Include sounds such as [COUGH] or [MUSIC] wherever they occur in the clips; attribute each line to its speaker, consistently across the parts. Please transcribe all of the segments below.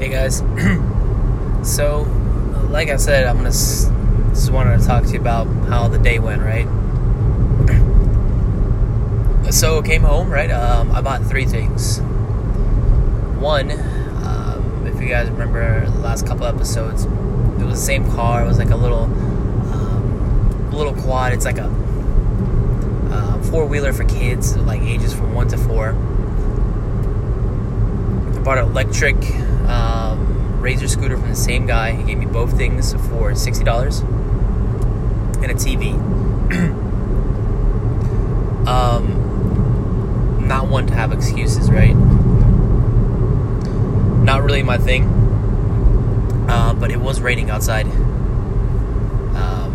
Speaker 1: Hey guys. [CLEARS THROAT] so, like I said, I'm gonna s- just wanted to talk to you about how the day went, right? [CLEARS THROAT] So came home, right? Um, I bought three things. One, um, if you guys remember the last couple episodes, it was the same car. It was like a little, um, little quad. It's like a uh, four wheeler for kids, like ages from one to four. I bought an electric um, razor scooter from the same guy. He gave me both things for sixty dollars and a TV. [CLEARS THROAT] um, not one to have excuses, right? Not really my thing. Uh, but it was raining outside. Um,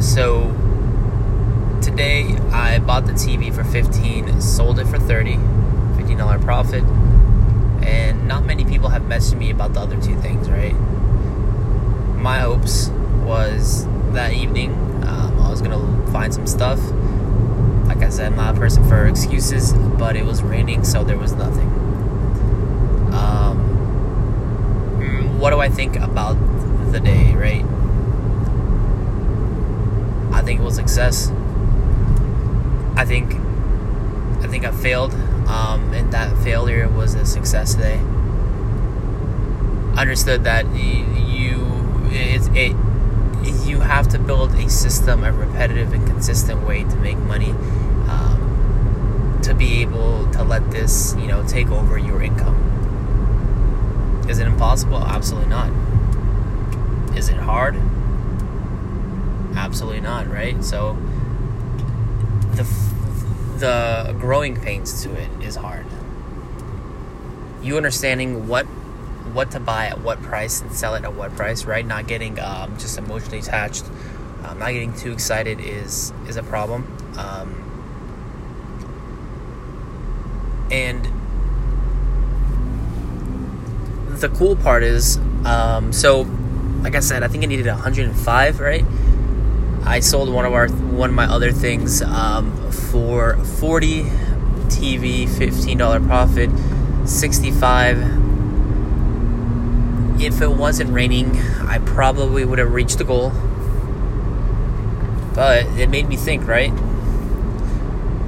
Speaker 1: so today I bought the TV for 15, sold it for 30, $15 profit. And not many people have messaged me about the other two things, right? My hopes was that evening um, I was gonna find some stuff. Like I said, I'm not a person for excuses, but it was raining, so there was nothing. Um, what do I think about the day, right? I think it was success. I think I think I failed, um, and that failure was a success today. Understood that you it's it you have to build a system, a repetitive and consistent way to make money, um, to be able to let this you know take over your income. Is it impossible? Absolutely not. Is it hard? Absolutely not, right? So the the growing pains to it is hard. You understanding what what to buy at what price and sell it at what price, right? Not getting um, just emotionally attached, um, not getting too excited is is a problem. Um, and the cool part is, um, so like I said, I think I needed 105, right? I sold one of our one of my other things um, for 40 TV, $15 profit, 65 if it wasn't raining, I probably would have reached the goal. But it made me think, right?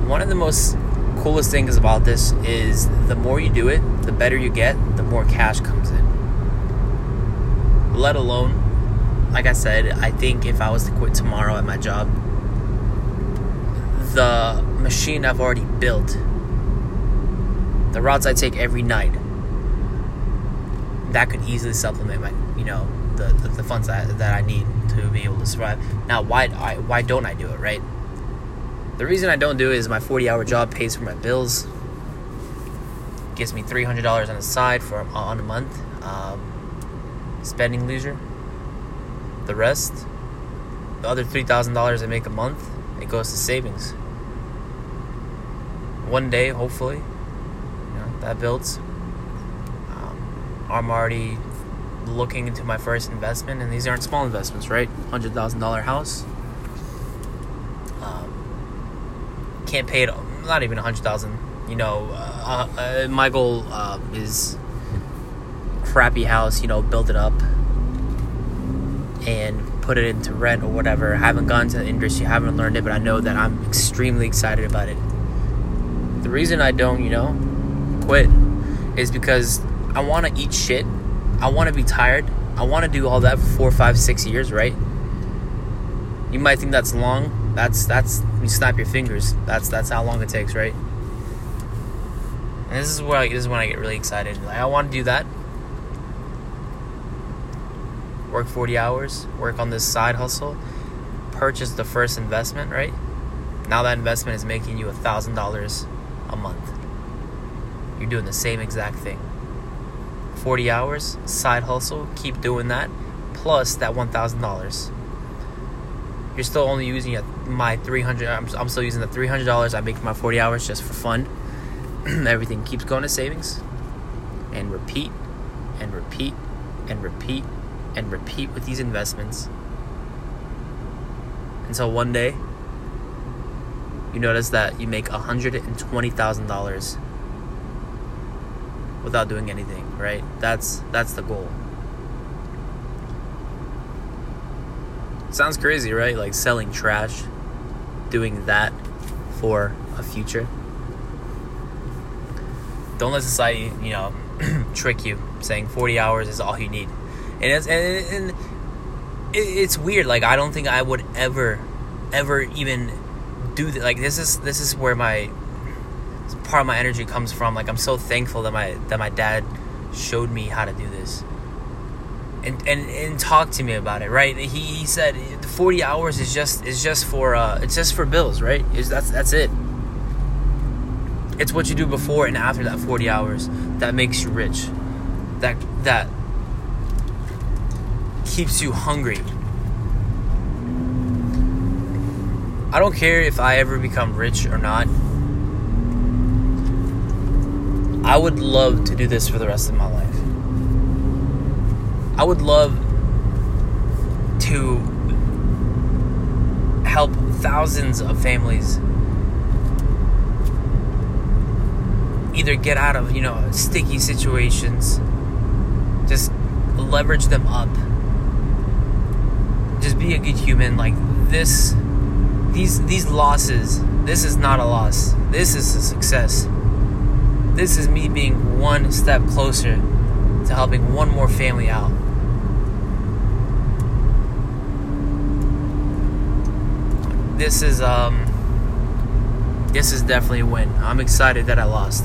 Speaker 1: One of the most coolest things about this is the more you do it, the better you get, the more cash comes in. Let alone, like I said, I think if I was to quit tomorrow at my job, the machine I've already built, the routes I take every night, that could easily supplement my, you know, the, the, the funds that, that I need to be able to survive. Now, why I, why don't I do it, right? The reason I don't do it is my 40 hour job pays for my bills, gives me $300 on the side for on a month, um, spending leisure. The rest, the other $3,000 I make a month, it goes to savings. One day, hopefully, you know, that builds. Um, I'm already looking into my first investment, and these aren't small investments, right? Hundred thousand dollar house. Um, can't pay it. Not even a hundred thousand. You know, uh, uh, my goal uh, is crappy house. You know, build it up and put it into rent or whatever. I haven't gone to the industry, haven't learned it, but I know that I'm extremely excited about it. The reason I don't, you know, quit is because I want to eat shit. I want to be tired. I want to do all that for four, five, six years, right? You might think that's long. That's that's you snap your fingers. That's that's how long it takes, right? And this is where I, this is when I get really excited. Like I want to do that. Work 40 hours, work on this side hustle, purchase the first investment, right? Now that investment is making you a thousand dollars a month. You're doing the same exact thing. 40 hours, side hustle, keep doing that, plus that $1,000. You're still only using my 300 I'm, I'm still using the $300 I make for my 40 hours just for fun. [CLEARS THROAT] Everything keeps going to savings and repeat and repeat and repeat and repeat with these investments until one day you notice that you make $120,000 without doing anything, right? That's that's the goal. Sounds crazy, right? Like selling trash, doing that for a future. Don't let society, you know, [CLEARS THROAT] trick you saying 40 hours is all you need. And it's and, and it's weird. Like I don't think I would ever ever even do that. Like this is this is where my part of my energy comes from. Like I'm so thankful that my that my dad showed me how to do this. And, and, and talk to me about it, right? He, he said 40 hours is just is just for uh, it's just for bills, right? Is that's that's it. It's what you do before and after that 40 hours that makes you rich. That that keeps you hungry. I don't care if I ever become rich or not. I would love to do this for the rest of my life. I would love to help thousands of families either get out of, you know, sticky situations, just leverage them up. Just be a good human like this these these losses, this is not a loss. This is a success. This is me being one step closer to helping one more family out. This is um this is definitely a win. I'm excited that I lost.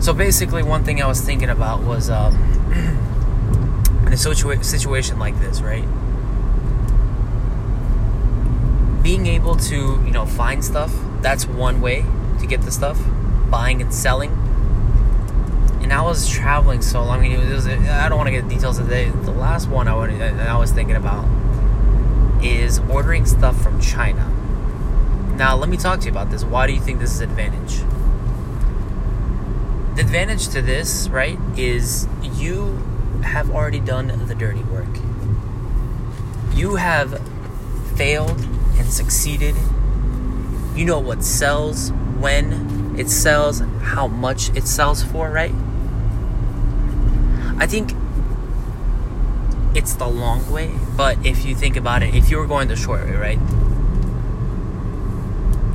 Speaker 1: So basically, one thing I was thinking about was um, [CLEARS THROAT] a situa- situation like this, right? being able to you know find stuff that's one way to get the stuff. Buying and selling. And i was traveling so long I, mean, it was, I don't want to get details today the last one I, I was thinking about is ordering stuff from china. Now let me talk to you about this. Why do you think this is advantage? The advantage to this right is you have already done the dirty work you have failed and succeeded. You know what sells, when it sells, how much it sells for, right? I think it's the long way, but if you think about it, if you were going the short way, right?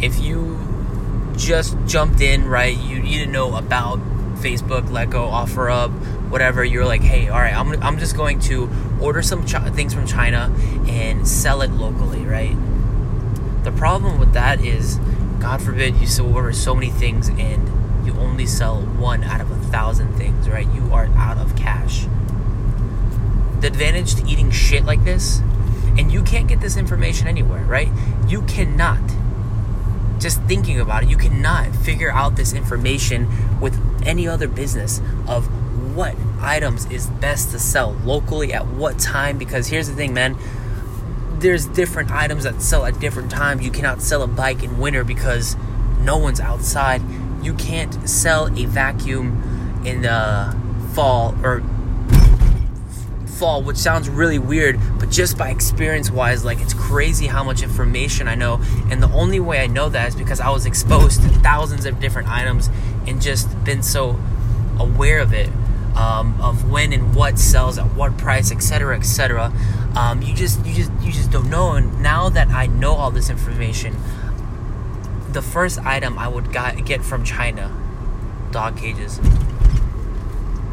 Speaker 1: If you just jumped in, right? You, you didn't know about Facebook, Letgo, OfferUp, whatever. You're like, hey, all right, I'm, I'm just going to order some ch- things from China and sell it locally, right? The problem with that is, God forbid, you still order so many things and you only sell one out of a thousand things, right? You are out of cash. The advantage to eating shit like this, and you can't get this information anywhere, right? You cannot. Just thinking about it, you cannot figure out this information with any other business of what items is best to sell locally at what time because here's the thing man there's different items that sell at different times. You cannot sell a bike in winter because no one's outside. You can't sell a vacuum in the fall or fall, which sounds really weird, but just by experience wise, like it's crazy how much information I know. And the only way I know that is because I was exposed to thousands of different items and just been so aware of it um, of when and what sells at what price, etc., etc. Um, you just you just you just don't know. And now that I know all this information, the first item I would get from China, dog cages.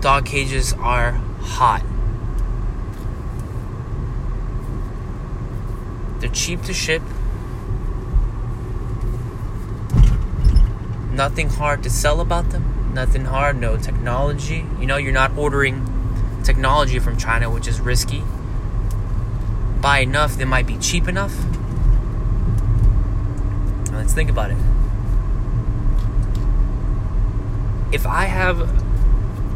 Speaker 1: Dog cages are hot. They're cheap to ship. Nothing hard to sell about them nothing hard, no technology. You know, you're not ordering technology from China, which is risky. Buy enough that might be cheap enough. let's think about it. If I have,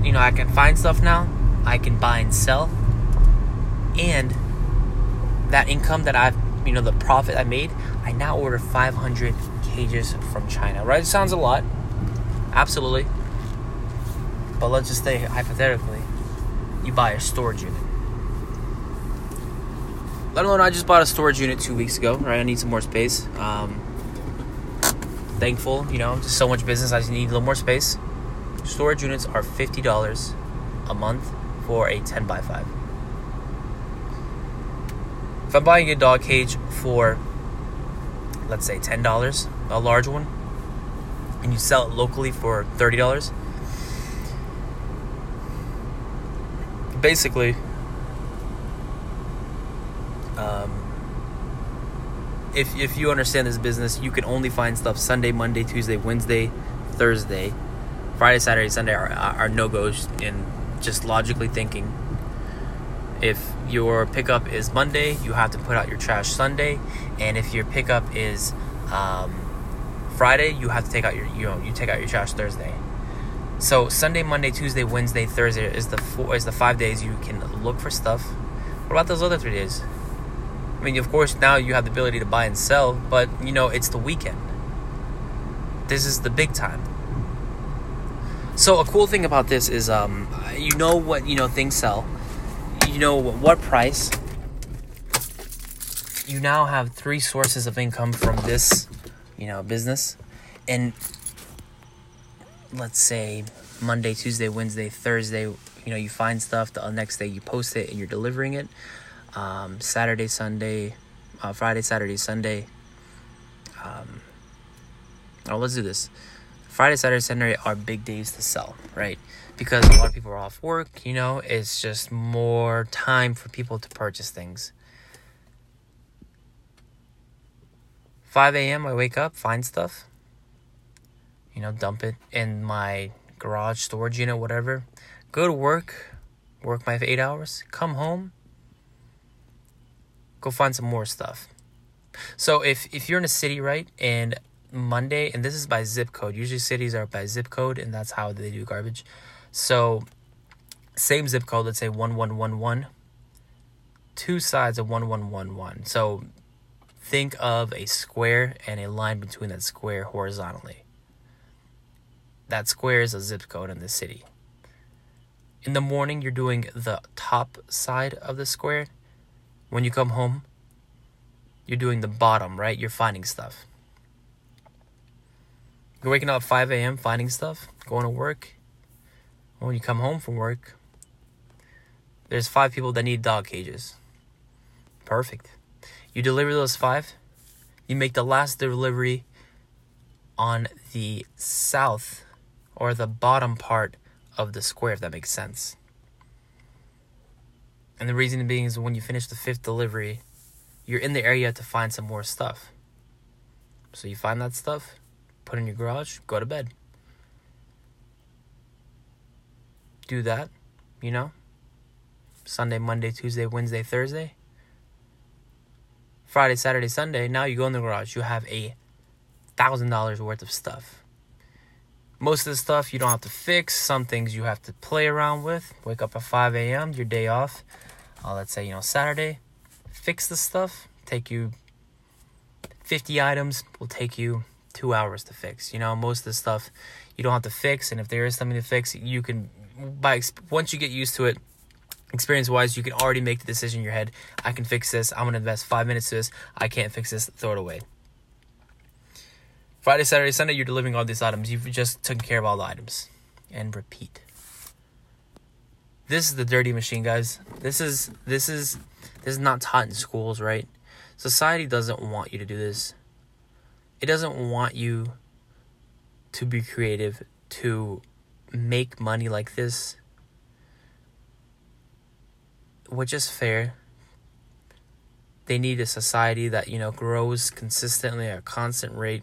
Speaker 1: you know, I can find stuff now, I can buy and sell, and that income that I've, you know, the profit I made, I now order 500 cages from China. Right? It sounds a lot. Absolutely. But let's just say hypothetically, you buy a storage unit. Let alone, I just bought a storage unit two weeks ago. Right, I need some more space. Um, thankful, you know, just so much business. I just need a little more space. storage units are $50 a month for a 10 by 5. If I'm buying a dog cage for, let's say, $10, a large one, and you sell it locally for $30, basically, um, if, if you understand this business, you can only find stuff Sunday, Monday, Tuesday, Wednesday, Thursday. Friday, Saturday, Sunday are, are no goes in just logically thinking. If your pickup is Monday, you have to put out your trash Sunday, and if your pickup is um, Friday, you have to take out your you know you take out your trash Thursday. So Sunday, Monday, Tuesday, Wednesday, Thursday is the four is the five days you can look for stuff. What about those other three days? I mean, of course, now you have the ability to buy and sell, but you know it's the weekend. This is the big time. So a cool thing about this is, um, you know what you know things sell. You know what price. You now have three sources of income from this, you know, business, and let's say Monday, Tuesday, Wednesday, Thursday, you know, you find stuff. The next day you post it and you're delivering it. Um, Saturday, Sunday, uh, Friday, Saturday, Sunday. Um, oh, let's do this. Friday, Saturday, Sunday are big days to sell, right? Because a lot of people are off work, you know, it's just more time for people to purchase things. 5 a.m., I wake up, find stuff, you know, dump it in my garage, storage unit, whatever. Go to work, work my eight hours, come home, go find some more stuff. So if if you're in a city, right, and Monday, and this is by zip code. Usually cities are by zip code, and that's how they do garbage. So, same zip code, let's say 1111, two sides of 1111. So, think of a square and a line between that square horizontally. That square is a zip code in the city. In the morning, you're doing the top side of the square. When you come home, you're doing the bottom, right? You're finding stuff. You're waking up at 5 a.m., finding stuff, going to work. When you come home from work, there's five people that need dog cages. Perfect. You deliver those five, you make the last delivery on the south or the bottom part of the square, if that makes sense. And the reason being is when you finish the fifth delivery, you're in the area to find some more stuff. So you find that stuff, put in your garage, go to bed. Do that, you know? Sunday, Monday, Tuesday, Wednesday, Thursday. Friday, Saturday, Sunday, now you go in the garage, you have a thousand dollars worth of stuff. Most of the stuff you don't have to fix, some things you have to play around with. Wake up at 5 a.m., your day off. Uh, let's say, you know, Saturday, fix the stuff, take you 50 items, will take you two hours to fix. You know, most of the stuff you don't have to fix, and if there is something to fix, you can by once you get used to it. Experience wise, you can already make the decision in your head. I can fix this. I'm gonna invest five minutes to this. I can't fix this. Throw it away. Friday, Saturday, Sunday, you're delivering all these items. You've just taken care of all the items. And repeat. This is the dirty machine, guys. This is this is this is not taught in schools, right? Society doesn't want you to do this it doesn't want you to be creative to make money like this which is fair they need a society that you know grows consistently at a constant rate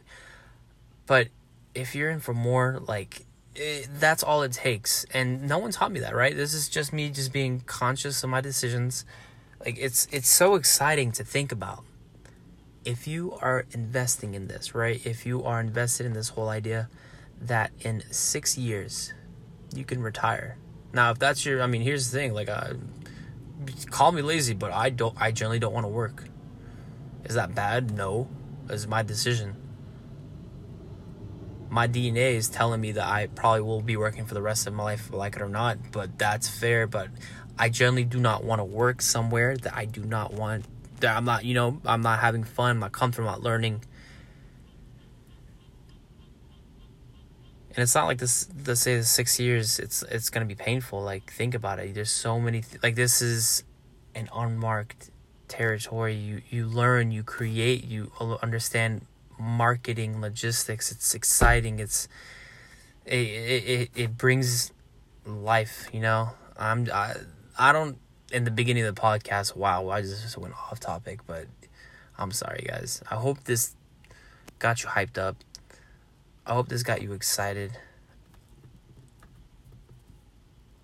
Speaker 1: but if you're in for more like it, eh, that's all it takes and no one taught me that right this is just me just being conscious of my decisions like it's it's so exciting to think about if you are investing in this, right? If you are invested in this whole idea that in six years you can retire. Now, if that's your, I mean, here's the thing, like, uh, call me lazy, but I don't, I generally don't want to work. Is that bad? No, it's my decision. My DNA is telling me that I probably will be working for the rest of my life, like it or not, but that's fair. But I generally do not want to work somewhere that I do not want that I'm not, you know, I'm not having fun, I'm not comfortable, I'm not learning. and it's not like this let's say the six years it's it's gonna be painful like think about it there's so many th- like this is an unmarked territory you you learn you create you uh, understand marketing logistics it's exciting it's it it, it brings life you know i'm i i don't in the beginning of the podcast wow i just went off topic but i'm sorry guys i hope this got you hyped up I hope this got you excited.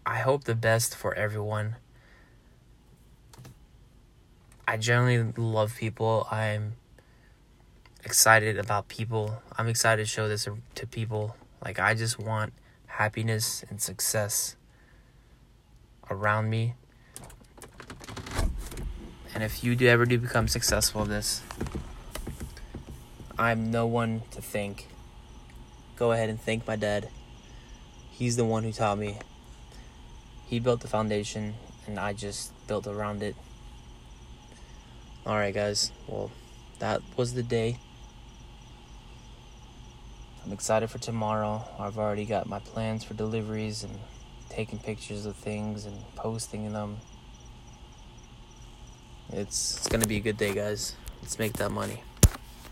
Speaker 1: I hope the best for everyone. I generally love people. I'm excited about people. I'm excited to show this to people. Like, I just want happiness and success around me. And if you do ever do become successful this, I'm no one to thank go ahead and thank my dad. He's the one who taught me. He built the foundation, and I just built around it. Alright, guys. Well, that was the day. I'm excited for tomorrow. I've already got my plans for deliveries and taking pictures of things and posting them. It's, it's gonna be a good day, guys. Let's make that money.